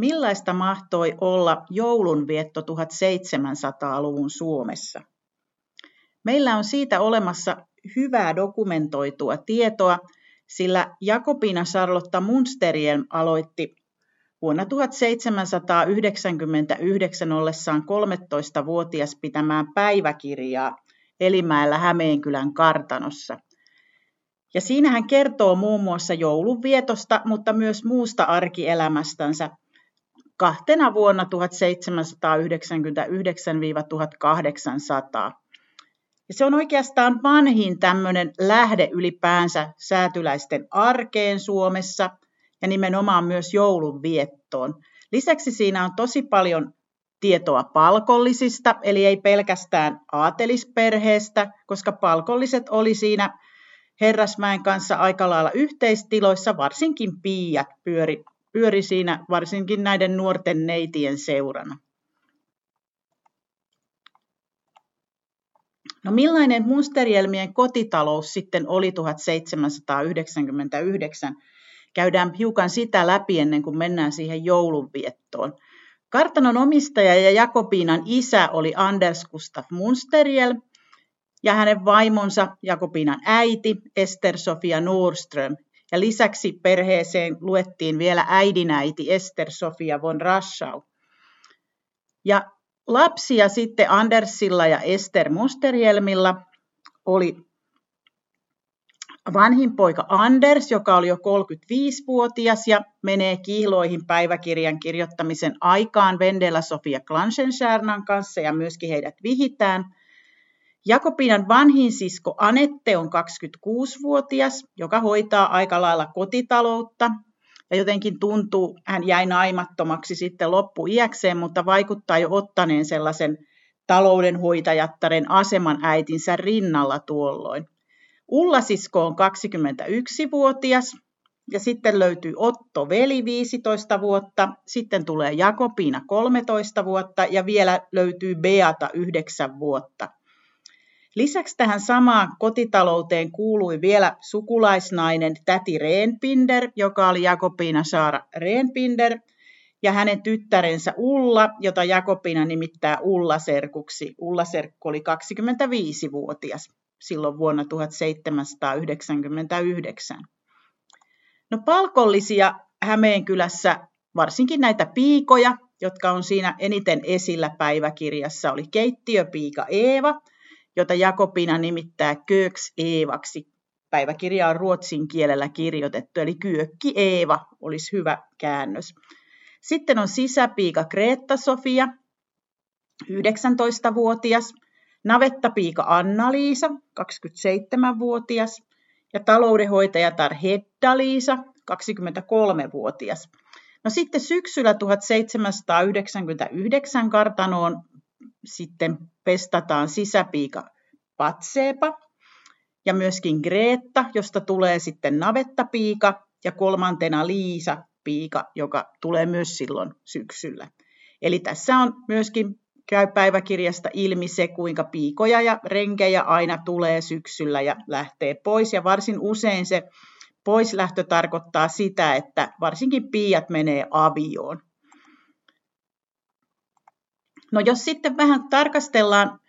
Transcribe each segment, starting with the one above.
millaista mahtoi olla joulunvietto 1700-luvun Suomessa. Meillä on siitä olemassa hyvää dokumentoitua tietoa, sillä Jakobina Charlotta Munsterien aloitti vuonna 1799 ollessaan 13-vuotias pitämään päiväkirjaa Elimäellä Hämeenkylän kartanossa. Ja siinä hän kertoo muun muassa joulunvietosta, mutta myös muusta arkielämästänsä kahtena vuonna 1799-1800. Ja se on oikeastaan vanhin tämmöinen lähde ylipäänsä säätyläisten arkeen Suomessa ja nimenomaan myös joulun viettoon. Lisäksi siinä on tosi paljon tietoa palkollisista, eli ei pelkästään aatelisperheestä, koska palkolliset oli siinä Herrasmäen kanssa aika lailla yhteistiloissa, varsinkin piiat pyöri, pyöri siinä varsinkin näiden nuorten neitien seurana. No millainen Munsterielmien kotitalous sitten oli 1799? Käydään hiukan sitä läpi ennen kuin mennään siihen joulunviettoon. Kartanon omistaja ja Jakobiinan isä oli Anders Gustaf Munsteriel ja hänen vaimonsa Jakobiinan äiti Ester Sofia Nordström. Ja lisäksi perheeseen luettiin vielä äidinäiti Ester Sofia von Raschau. Ja lapsia sitten Andersilla ja Ester Musterjelmilla oli vanhin poika Anders, joka oli jo 35-vuotias ja menee kiiloihin päiväkirjan kirjoittamisen aikaan Vendela Sofia Klanschenstiernan kanssa ja myöskin heidät vihitään. Jakobinan vanhin sisko Anette on 26-vuotias, joka hoitaa aika lailla kotitaloutta ja jotenkin tuntuu, hän jäi naimattomaksi sitten loppuiäkseen, mutta vaikuttaa jo ottaneen sellaisen taloudenhoitajattaren aseman äitinsä rinnalla tuolloin. Ulla sisko on 21-vuotias ja sitten löytyy Otto veli 15 vuotta, sitten tulee Jakobina 13 vuotta ja vielä löytyy Beata 9 vuotta. Lisäksi tähän samaan kotitalouteen kuului vielä sukulaisnainen täti Reenpinder, joka oli Jakobina Saara Reenpinder, ja hänen tyttärensä Ulla, jota Jakobina nimittää Ulla-serkuksi. Ulla-serkku oli 25-vuotias silloin vuonna 1799. No palkollisia Hämeenkylässä, varsinkin näitä piikoja, jotka on siinä eniten esillä päiväkirjassa, oli keittiöpiika Eeva, jota Jakobina nimittää Köks Eevaksi. Päiväkirja on ruotsin kielellä kirjoitettu, eli Kyökki Eeva olisi hyvä käännös. Sitten on sisäpiika Kreetta Sofia, 19-vuotias, navettapiika Anna-Liisa, 27-vuotias, ja taloudenhoitajatar Hedda-Liisa, 23-vuotias. No sitten syksyllä 1799 kartanoon sitten pestataan sisäpiika Patseepa ja myöskin Greetta, josta tulee sitten navettapiika ja kolmantena Liisa piika, joka tulee myös silloin syksyllä. Eli tässä on myöskin käy päiväkirjasta ilmi se, kuinka piikoja ja renkejä aina tulee syksyllä ja lähtee pois. Ja varsin usein se poislähtö tarkoittaa sitä, että varsinkin piiat menee avioon. No jos sitten vähän tarkastellaan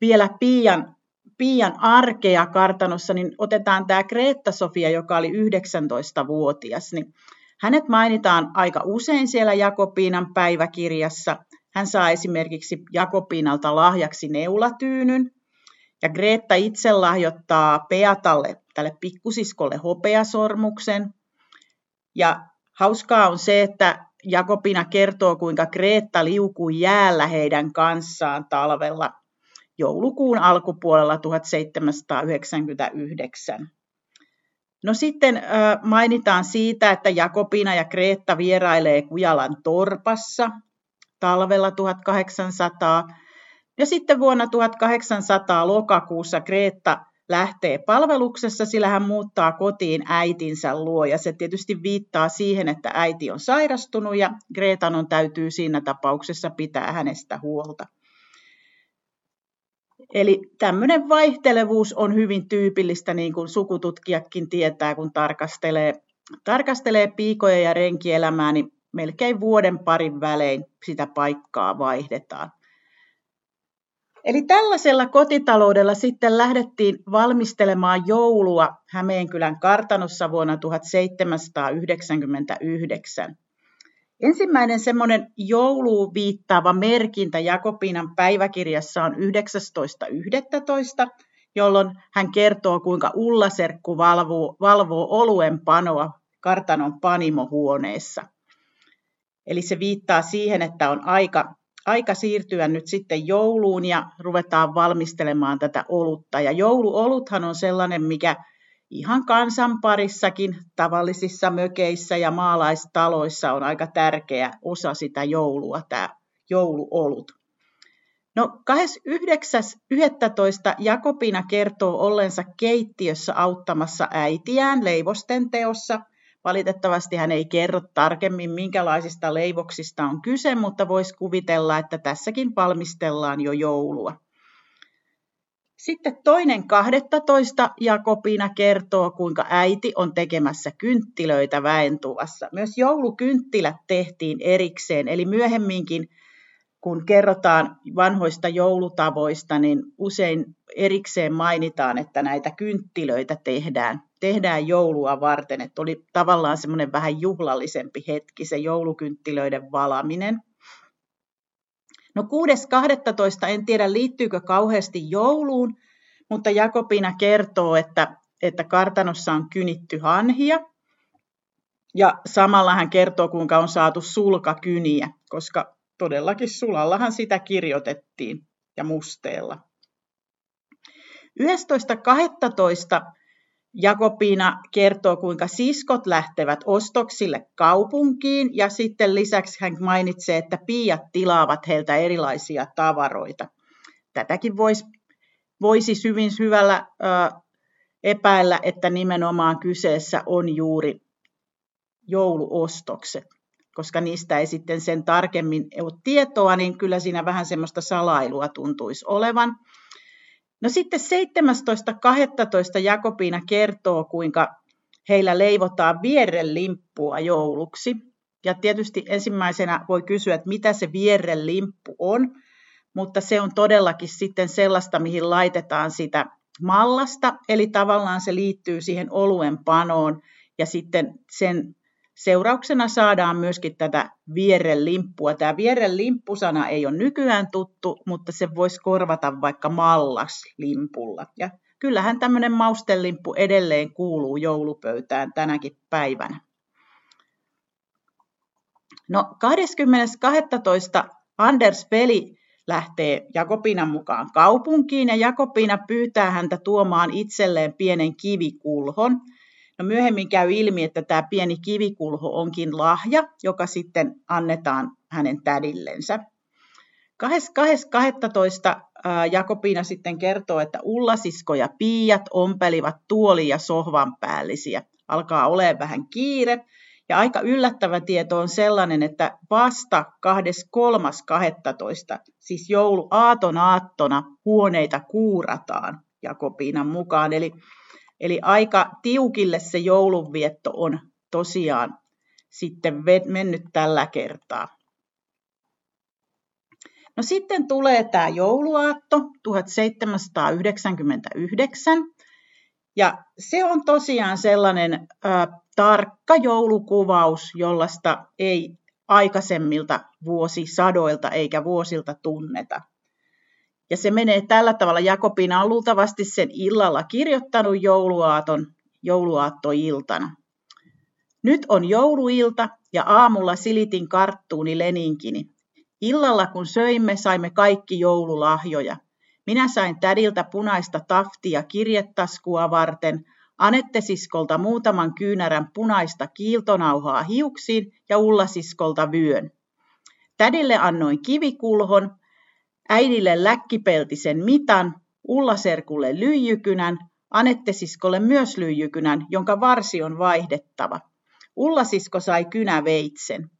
vielä Piian, Piian arkea kartanossa, niin otetaan tämä Kreetta Sofia, joka oli 19-vuotias. Niin hänet mainitaan aika usein siellä Jakobiinan päiväkirjassa. Hän saa esimerkiksi Jakobiinalta lahjaksi neulatyynyn. Ja Greta itse lahjoittaa Peatalle, tälle pikkusiskolle, hopeasormuksen. Ja hauskaa on se, että Jakobina kertoo, kuinka Kreetta liukui jäällä heidän kanssaan talvella joulukuun alkupuolella 1799. No sitten mainitaan siitä, että Jakobina ja Kreetta vierailee Kujalan torpassa talvella 1800. Ja sitten vuonna 1800 lokakuussa Kreetta lähtee palveluksessa, sillä hän muuttaa kotiin äitinsä luo. Ja se tietysti viittaa siihen, että äiti on sairastunut ja Gretanon täytyy siinä tapauksessa pitää hänestä huolta. Eli tämmöinen vaihtelevuus on hyvin tyypillistä, niin kuin sukututkijakin tietää, kun tarkastelee, tarkastelee piikoja ja renkielämää, niin melkein vuoden parin välein sitä paikkaa vaihdetaan. Eli tällaisella kotitaloudella sitten lähdettiin valmistelemaan joulua Hämeenkylän kartanossa vuonna 1799. Ensimmäinen semmoinen jouluun viittaava merkintä Jakobinan päiväkirjassa on 19.11., jolloin hän kertoo, kuinka Ullaserkku valvoo, valvoo oluen panoa kartanon panimohuoneessa. Eli se viittaa siihen, että on aika, aika siirtyä nyt sitten jouluun ja ruvetaan valmistelemaan tätä olutta. Ja jouluoluthan on sellainen, mikä ihan kansan parissakin tavallisissa mökeissä ja maalaistaloissa on aika tärkeä osa sitä joulua, tämä jouluolut. No 29.11. Jakobina kertoo ollensa keittiössä auttamassa äitiään leivosten teossa. Valitettavasti hän ei kerro tarkemmin, minkälaisista leivoksista on kyse, mutta voisi kuvitella, että tässäkin valmistellaan jo joulua. Sitten toinen 12. Jakobina kertoo, kuinka äiti on tekemässä kynttilöitä väentuvassa. Myös joulukynttilät tehtiin erikseen, eli myöhemminkin kun kerrotaan vanhoista joulutavoista, niin usein erikseen mainitaan, että näitä kynttilöitä tehdään, tehdään joulua varten. Että oli tavallaan semmoinen vähän juhlallisempi hetki se joulukynttilöiden valaminen. No 6.12. en tiedä liittyykö kauheasti jouluun, mutta Jakobina kertoo, että, että kartanossa on kynitty hanhia. Ja samalla hän kertoo, kuinka on saatu sulkakyniä, koska todellakin sulallahan sitä kirjoitettiin ja musteella. 11.12. Jakobina kertoo, kuinka siskot lähtevät ostoksille kaupunkiin ja sitten lisäksi hän mainitsee, että piiat tilaavat heiltä erilaisia tavaroita. Tätäkin voisi, voisi hyvin syvällä ö, epäillä, että nimenomaan kyseessä on juuri jouluostokset koska niistä ei sitten sen tarkemmin ole tietoa, niin kyllä siinä vähän semmoista salailua tuntuisi olevan. No sitten 17.12. Jakobina kertoo, kuinka heillä leivotaan vierrelimppua jouluksi. Ja tietysti ensimmäisenä voi kysyä, että mitä se vierrelimppu on, mutta se on todellakin sitten sellaista, mihin laitetaan sitä mallasta, eli tavallaan se liittyy siihen oluen panoon ja sitten sen Seurauksena saadaan myöskin tätä vierrelimppua. Tämä vierrelimppu-sana ei ole nykyään tuttu, mutta se voisi korvata vaikka mallaslimpulla. Ja kyllähän tämmöinen maustelimppu edelleen kuuluu joulupöytään tänäkin päivänä. No 20.12. Anders Peli lähtee Jakobinan mukaan kaupunkiin ja Jakobina pyytää häntä tuomaan itselleen pienen kivikulhon – No myöhemmin käy ilmi, että tämä pieni kivikulho onkin lahja, joka sitten annetaan hänen tädillensä. 2.12. Jakobina sitten kertoo, että Ullasisko ja Piiat ompelivat tuoli ja sohvan päällisiä. Alkaa olemaan vähän kiire. Ja aika yllättävä tieto on sellainen, että vasta 23.12. siis joulu aaton aattona huoneita kuurataan Jakobinan mukaan. Eli Eli aika tiukille se joulunvietto on tosiaan sitten mennyt tällä kertaa. No sitten tulee tämä jouluaatto 1799. Ja se on tosiaan sellainen ä, tarkka joulukuvaus, jollaista ei aikaisemmilta vuosisadoilta eikä vuosilta tunneta. Ja se menee tällä tavalla. Jakobina on luultavasti sen illalla kirjoittanut jouluaaton jouluaattoiltana. Nyt on jouluilta ja aamulla silitin karttuuni Leninkini. Illalla kun söimme, saimme kaikki joululahjoja. Minä sain tädiltä punaista taftia kirjetaskua varten, Anette-siskolta muutaman kyynärän punaista kiiltonauhaa hiuksiin ja Ullasiskolta vyön. Tädille annoin kivikulhon, äidille läkkipeltisen mitan, Ullaserkulle lyijykynän, Anettesiskolle myös lyijykynän, jonka varsi on vaihdettava. Ullasisko sai kynäveitsen.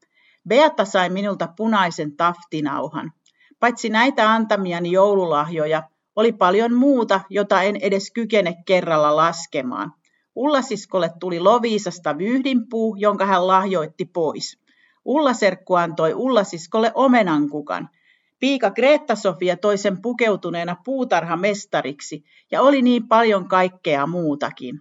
Beata sai minulta punaisen taftinauhan. Paitsi näitä antamiani joululahjoja, oli paljon muuta, jota en edes kykene kerralla laskemaan. Ullasiskolle tuli Loviisasta vyhdinpuu, jonka hän lahjoitti pois. Ulla-serkku antoi Ulla-siskolle omenankukan. Piika Greetta-Sofia toi sen pukeutuneena puutarhamestariksi ja oli niin paljon kaikkea muutakin.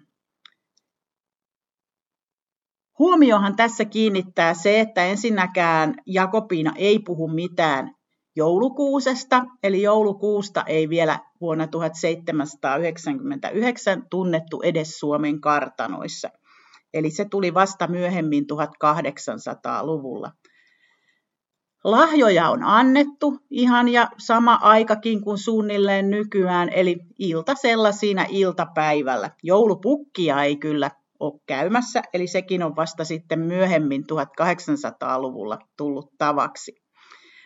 Huomiohan tässä kiinnittää se, että ensinnäkään Jakopiina ei puhu mitään joulukuusesta, eli joulukuusta ei vielä vuonna 1799 tunnettu edes Suomen kartanoissa. Eli se tuli vasta myöhemmin 1800-luvulla. Lahjoja on annettu ihan ja sama aikakin kuin suunnilleen nykyään, eli ilta sellaisina iltapäivällä. Joulupukkia ei kyllä ole käymässä, eli sekin on vasta sitten myöhemmin 1800-luvulla tullut tavaksi.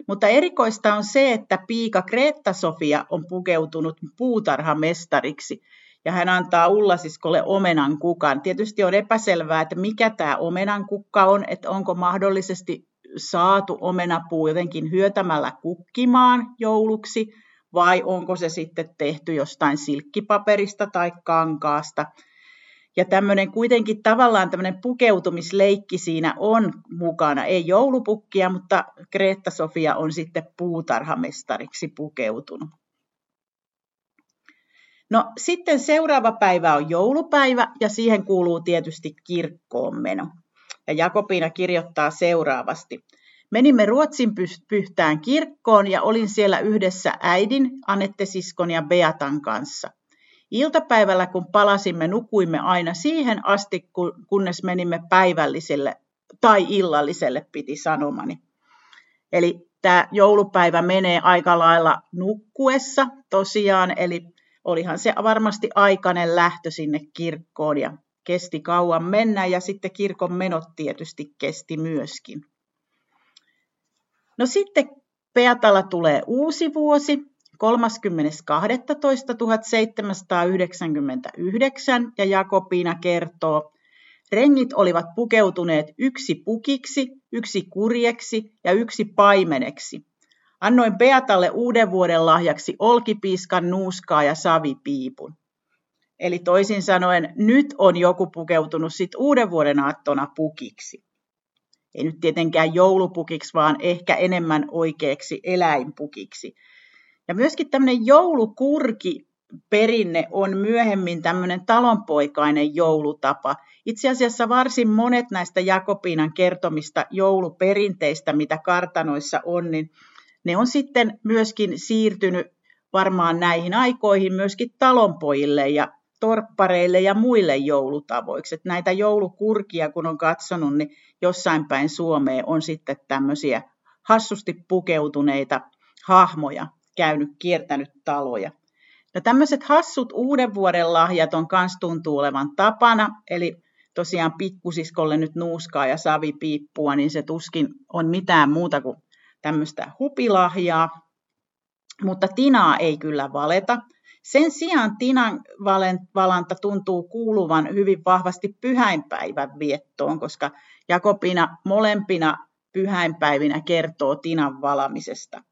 Mutta erikoista on se, että piika Kreetta-Sofia on pukeutunut puutarhamestariksi ja hän antaa Ullasiskolle omenan kukan. Tietysti on epäselvää, että mikä tämä omenan kukka on, että onko mahdollisesti saatu omenapuu jotenkin hyötämällä kukkimaan jouluksi vai onko se sitten tehty jostain silkkipaperista tai kankaasta. Ja tämmöinen kuitenkin tavallaan tämmöinen pukeutumisleikki siinä on mukana. Ei joulupukkia, mutta Kreetta Sofia on sitten puutarhamestariksi pukeutunut. No sitten seuraava päivä on joulupäivä ja siihen kuuluu tietysti kirkkoon meno. Ja Jakobina kirjoittaa seuraavasti. Menimme Ruotsin pyhtään kirkkoon ja olin siellä yhdessä äidin, Anette-siskon ja Beatan kanssa – Iltapäivällä kun palasimme, nukuimme aina siihen asti, kunnes menimme päivälliselle tai illalliselle, piti sanomani. Eli tämä joulupäivä menee aika lailla nukkuessa tosiaan, eli olihan se varmasti aikainen lähtö sinne kirkkoon ja kesti kauan mennä ja sitten kirkon menot tietysti kesti myöskin. No sitten Peatalla tulee uusi vuosi, 30.12.1799 ja Jakobina kertoo, Rengit olivat pukeutuneet yksi pukiksi, yksi kurjeksi ja yksi paimeneksi. Annoin Beatalle uuden vuoden lahjaksi olkipiiskan, nuuskaa ja savipiipun. Eli toisin sanoen, nyt on joku pukeutunut sit uuden vuoden aattona pukiksi. Ei nyt tietenkään joulupukiksi, vaan ehkä enemmän oikeaksi eläinpukiksi. Ja myöskin tämmöinen joulukurki perinne on myöhemmin tämmöinen talonpoikainen joulutapa. Itse asiassa varsin monet näistä Jakobinan kertomista jouluperinteistä, mitä kartanoissa on, niin ne on sitten myöskin siirtynyt varmaan näihin aikoihin myöskin talonpojille ja torppareille ja muille joulutavoiksi. Että näitä joulukurkia, kun on katsonut, niin jossain päin Suomeen on sitten tämmöisiä hassusti pukeutuneita hahmoja käynyt, kiertänyt taloja. No tämmöiset hassut uuden vuoden lahjat on kans tuntuu olevan tapana, eli tosiaan pikkusiskolle nyt nuuskaa ja savipiippua, niin se tuskin on mitään muuta kuin tämmöistä hupilahjaa. Mutta Tinaa ei kyllä valeta. Sen sijaan Tinan valanta tuntuu kuuluvan hyvin vahvasti pyhäinpäivän viettoon, koska Jakobina molempina pyhäinpäivinä kertoo Tinan valamisesta.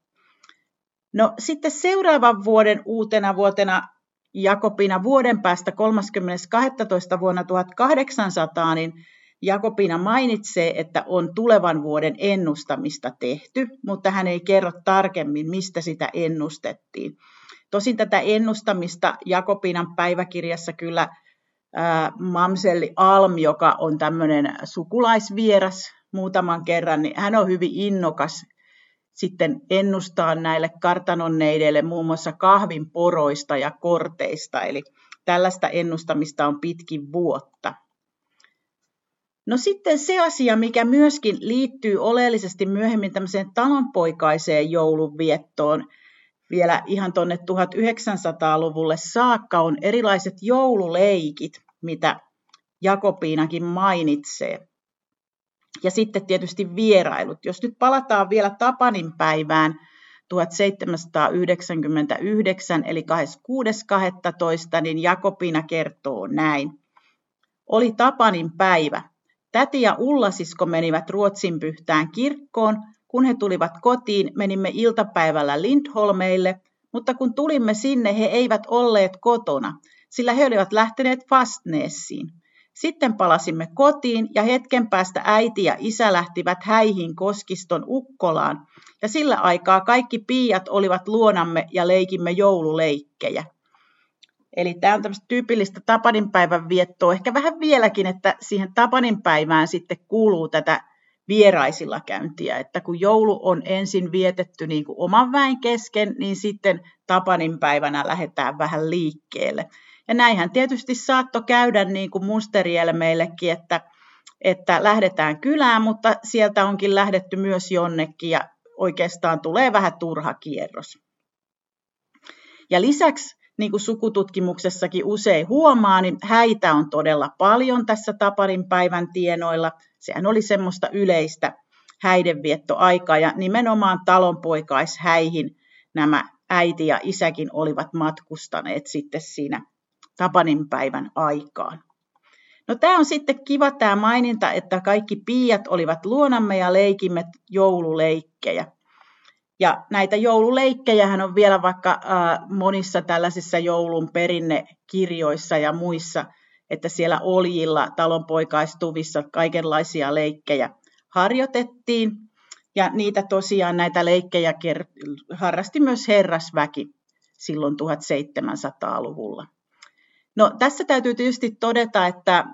No sitten seuraavan vuoden uutena vuotena Jakobina vuoden päästä 30.12. vuonna 1800, niin Jakobina mainitsee, että on tulevan vuoden ennustamista tehty, mutta hän ei kerro tarkemmin, mistä sitä ennustettiin. Tosin tätä ennustamista Jakobinan päiväkirjassa kyllä Mamselli Alm, joka on tämmöinen sukulaisvieras muutaman kerran, niin hän on hyvin innokas sitten ennustaa näille kartanonneideille muun muassa kahvin poroista ja korteista, eli tällaista ennustamista on pitkin vuotta. No sitten se asia, mikä myöskin liittyy oleellisesti myöhemmin tämmöiseen talonpoikaiseen joulunviettoon, vielä ihan tuonne 1900-luvulle saakka, on erilaiset joululeikit, mitä Jakobiinakin mainitsee ja sitten tietysti vierailut. Jos nyt palataan vielä Tapanin päivään 1799, eli 26.12., niin Jakobina kertoo näin. Oli Tapanin päivä. Täti ja Ullasisko menivät Ruotsin pyhtään kirkkoon. Kun he tulivat kotiin, menimme iltapäivällä Lindholmeille, mutta kun tulimme sinne, he eivät olleet kotona, sillä he olivat lähteneet Fastnessiin. Sitten palasimme kotiin ja hetken päästä äiti ja isä lähtivät häihin koskiston Ukkolaan ja sillä aikaa kaikki piiat olivat luonamme ja leikimme joululeikkejä. Eli tämä on tämmöistä tyypillistä Tapaninpäivän viettoa, ehkä vähän vieläkin, että siihen Tapaninpäivään sitten kuuluu tätä vieraisilla käyntiä, että kun joulu on ensin vietetty niin kuin oman väen kesken, niin sitten Tapaninpäivänä lähdetään vähän liikkeelle. Ja näinhän tietysti saatto käydä niin kuin Musterielmeillekin, että, että lähdetään kylään, mutta sieltä onkin lähdetty myös jonnekin ja oikeastaan tulee vähän turha kierros. Ja lisäksi, niin kuin sukututkimuksessakin usein huomaa, niin häitä on todella paljon tässä Taparin päivän tienoilla. Sehän oli semmoista yleistä häidenviettoaikaa ja nimenomaan talonpoikaishäihin nämä äiti ja isäkin olivat matkustaneet sitten siinä Tapanin päivän aikaan. No tämä on sitten kiva tämä maininta, että kaikki piiat olivat luonamme ja leikimme joululeikkejä. Ja näitä joululeikkejähän on vielä vaikka äh, monissa tällaisissa joulun perinnekirjoissa ja muissa, että siellä oljilla, talonpoikaistuvissa kaikenlaisia leikkejä harjoitettiin. Ja niitä tosiaan näitä leikkejä harrasti myös herrasväki silloin 1700-luvulla. No, tässä täytyy tietysti todeta, että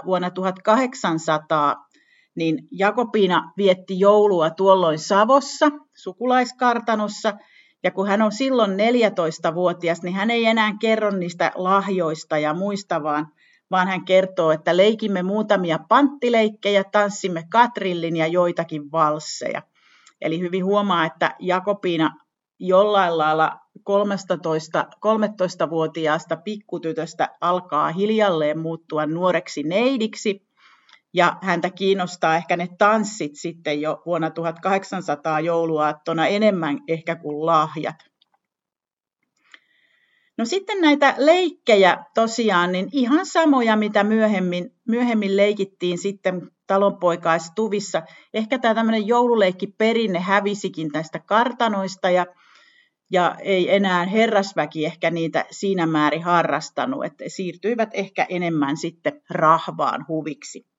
24.12. vuonna 1800 niin Jakobina vietti joulua tuolloin Savossa, sukulaiskartanossa, ja kun hän on silloin 14-vuotias, niin hän ei enää kerro niistä lahjoista ja muista, vaan, vaan hän kertoo, että leikimme muutamia panttileikkejä, tanssimme katrillin ja joitakin valsseja. Eli hyvin huomaa, että Jakobina jollain lailla 13, 13-vuotiaasta pikkutytöstä alkaa hiljalleen muuttua nuoreksi neidiksi, ja häntä kiinnostaa ehkä ne tanssit sitten jo vuonna 1800 jouluaattona enemmän ehkä kuin lahjat. No sitten näitä leikkejä tosiaan, niin ihan samoja, mitä myöhemmin, myöhemmin leikittiin sitten talonpoikaistuvissa. Ehkä tämä tämmöinen joululeikkiperinne hävisikin tästä kartanoista ja ja ei enää herrasväki ehkä niitä siinä määrin harrastanut, että siirtyivät ehkä enemmän sitten rahvaan huviksi.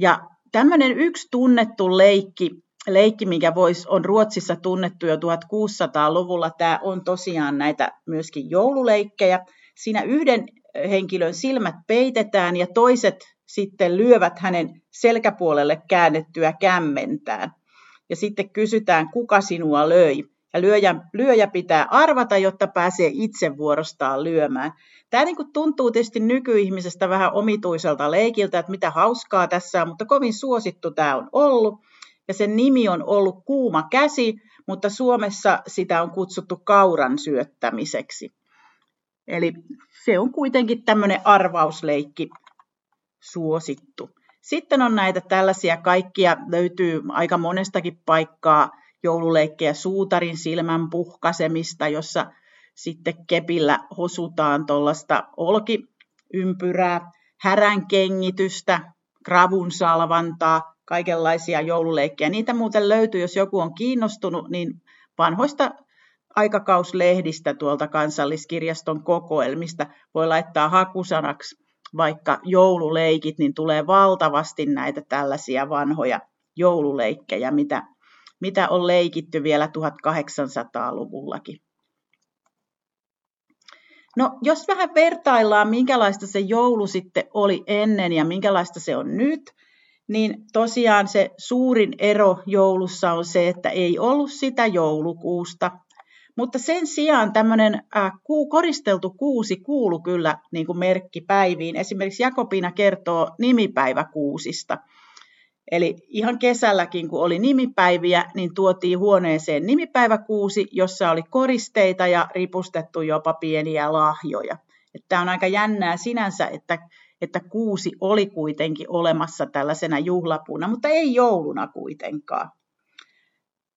Ja tämmöinen yksi tunnettu leikki, leikki, mikä vois, on Ruotsissa tunnettu jo 1600-luvulla, tämä on tosiaan näitä myöskin joululeikkejä. Siinä yhden henkilön silmät peitetään ja toiset sitten lyövät hänen selkäpuolelle käännettyä kämmentään ja sitten kysytään, kuka sinua löi. Ja lyöjä, lyöjä pitää arvata, jotta pääsee itse vuorostaan lyömään. Tämä niin tuntuu tietysti nykyihmisestä vähän omituiselta leikiltä, että mitä hauskaa tässä on, mutta kovin suosittu tämä on ollut. Ja sen nimi on ollut kuuma käsi, mutta Suomessa sitä on kutsuttu kauran syöttämiseksi. Eli se on kuitenkin tämmöinen arvausleikki suosittu. Sitten on näitä tällaisia kaikkia, löytyy aika monestakin paikkaa joululeikkejä suutarin silmän puhkasemista, jossa sitten kepillä hosutaan tuollaista olkiympyrää, härän kengitystä, kravun salvantaa, kaikenlaisia joululeikkejä. Niitä muuten löytyy, jos joku on kiinnostunut, niin vanhoista aikakauslehdistä tuolta kansalliskirjaston kokoelmista voi laittaa hakusanaksi vaikka joululeikit, niin tulee valtavasti näitä tällaisia vanhoja joululeikkejä, mitä, mitä on leikitty vielä 1800-luvullakin. No, jos vähän vertaillaan, minkälaista se joulu sitten oli ennen ja minkälaista se on nyt, niin tosiaan se suurin ero joulussa on se, että ei ollut sitä joulukuusta, mutta sen sijaan tämmöinen äh, koristeltu kuusi kuulu kyllä niin kuin merkkipäiviin. Esimerkiksi Jakobina kertoo nimipäiväkuusista. Eli ihan kesälläkin, kun oli nimipäiviä, niin tuotiin huoneeseen nimipäiväkuusi, jossa oli koristeita ja ripustettu jopa pieniä lahjoja. Tämä on aika jännää sinänsä, että, että kuusi oli kuitenkin olemassa tällaisena juhlapuna, mutta ei jouluna kuitenkaan.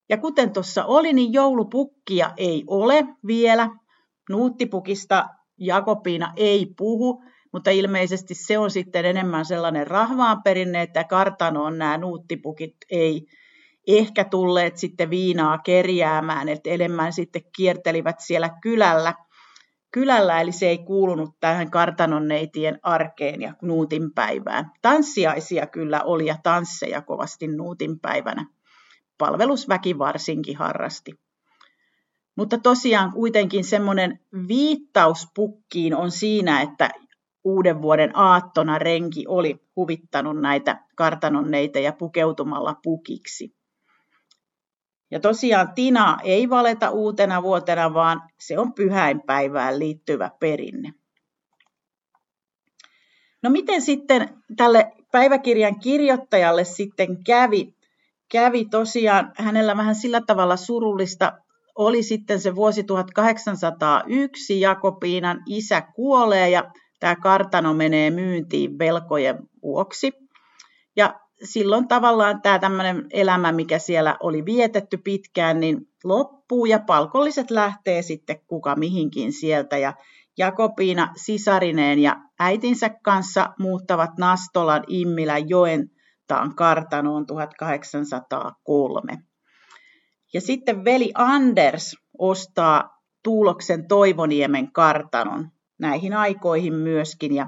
Ja kuten tuossa oli, niin joulupukkia ei ole vielä. Nuuttipukista Jakobina ei puhu, mutta ilmeisesti se on sitten enemmän sellainen rahvaan perinne, että kartanoon nämä nuuttipukit ei ehkä tulleet sitten viinaa kerjäämään, että enemmän sitten kiertelivät siellä kylällä kylällä, eli se ei kuulunut tähän kartanonneitien arkeen ja nuutin päivään. Tanssiaisia kyllä oli ja tansseja kovasti nuutin päivänä. Palvelusväki varsinkin harrasti. Mutta tosiaan kuitenkin semmoinen viittaus pukkiin on siinä, että uuden vuoden aattona renki oli huvittanut näitä kartanonneita pukeutumalla pukiksi. Ja tosiaan Tina ei valeta uutena vuotena, vaan se on pyhäinpäivään liittyvä perinne. No miten sitten tälle päiväkirjan kirjoittajalle sitten kävi? Kävi tosiaan hänellä vähän sillä tavalla surullista oli sitten se vuosi 1801, Jakobiinan isä kuolee ja tämä kartano menee myyntiin velkojen vuoksi. Ja silloin tavallaan tämä tämmöinen elämä, mikä siellä oli vietetty pitkään, niin loppuu ja palkolliset lähtee sitten kuka mihinkin sieltä. Ja Jakobiina sisarineen ja äitinsä kanssa muuttavat Nastolan Immilän taan kartanoon 1803. Ja sitten veli Anders ostaa Tuuloksen Toivoniemen kartanon näihin aikoihin myöskin. Ja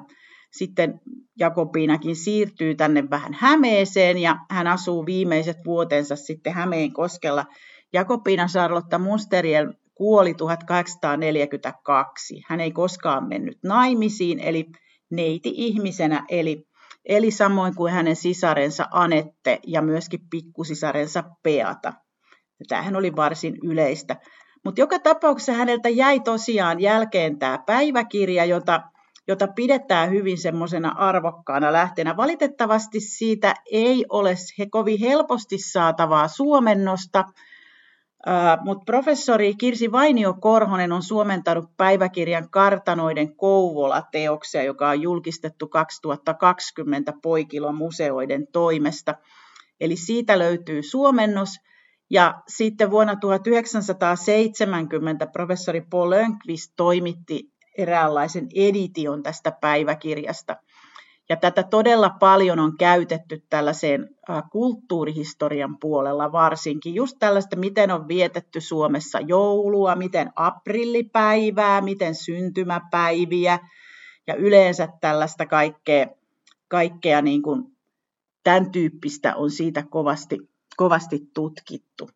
sitten Jakobiinakin siirtyy tänne vähän Hämeeseen ja hän asuu viimeiset vuotensa sitten Hämeen koskella. Jakobiina Charlotta Musteriel kuoli 1842. Hän ei koskaan mennyt naimisiin, eli neiti ihmisenä, eli, eli samoin kuin hänen sisarensa Anette ja myöskin pikkusisarensa Peata. Tämähän oli varsin yleistä. Mutta joka tapauksessa häneltä jäi tosiaan jälkeen tämä päiväkirja, jota, jota pidetään hyvin semmoisena arvokkaana lähteenä. Valitettavasti siitä ei ole he kovin helposti saatavaa suomennosta, mutta professori Kirsi Vainio-Korhonen on suomentanut päiväkirjan Kartanoiden Kouvola-teoksia, joka on julkistettu 2020 Poikilon museoiden toimesta. Eli siitä löytyy suomennos – ja sitten vuonna 1970 professori Paul Lönnqvist toimitti eräänlaisen edition tästä päiväkirjasta. Ja tätä todella paljon on käytetty tällaiseen kulttuurihistorian puolella varsinkin. Just tällaista, miten on vietetty Suomessa joulua, miten aprillipäivää, miten syntymäpäiviä ja yleensä tällaista kaikkea, kaikkea niin kuin tämän tyyppistä on siitä kovasti kovasti tutkittu.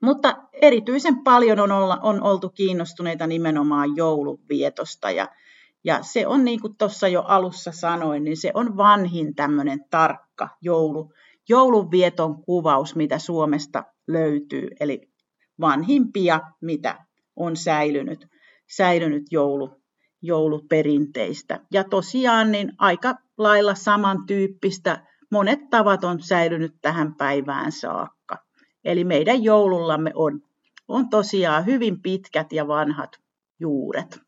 Mutta erityisen paljon on, olla, on oltu kiinnostuneita nimenomaan jouluvietosta ja, ja se on niin kuin tuossa jo alussa sanoin, niin se on vanhin tämmöinen tarkka joulu, joulunvieton kuvaus, mitä Suomesta löytyy, eli vanhimpia, mitä on säilynyt, säilynyt joulu, jouluperinteistä. Ja tosiaan niin aika lailla samantyyppistä monet tavat on säilynyt tähän päivään saakka. Eli meidän joulullamme on, on tosiaan hyvin pitkät ja vanhat juuret.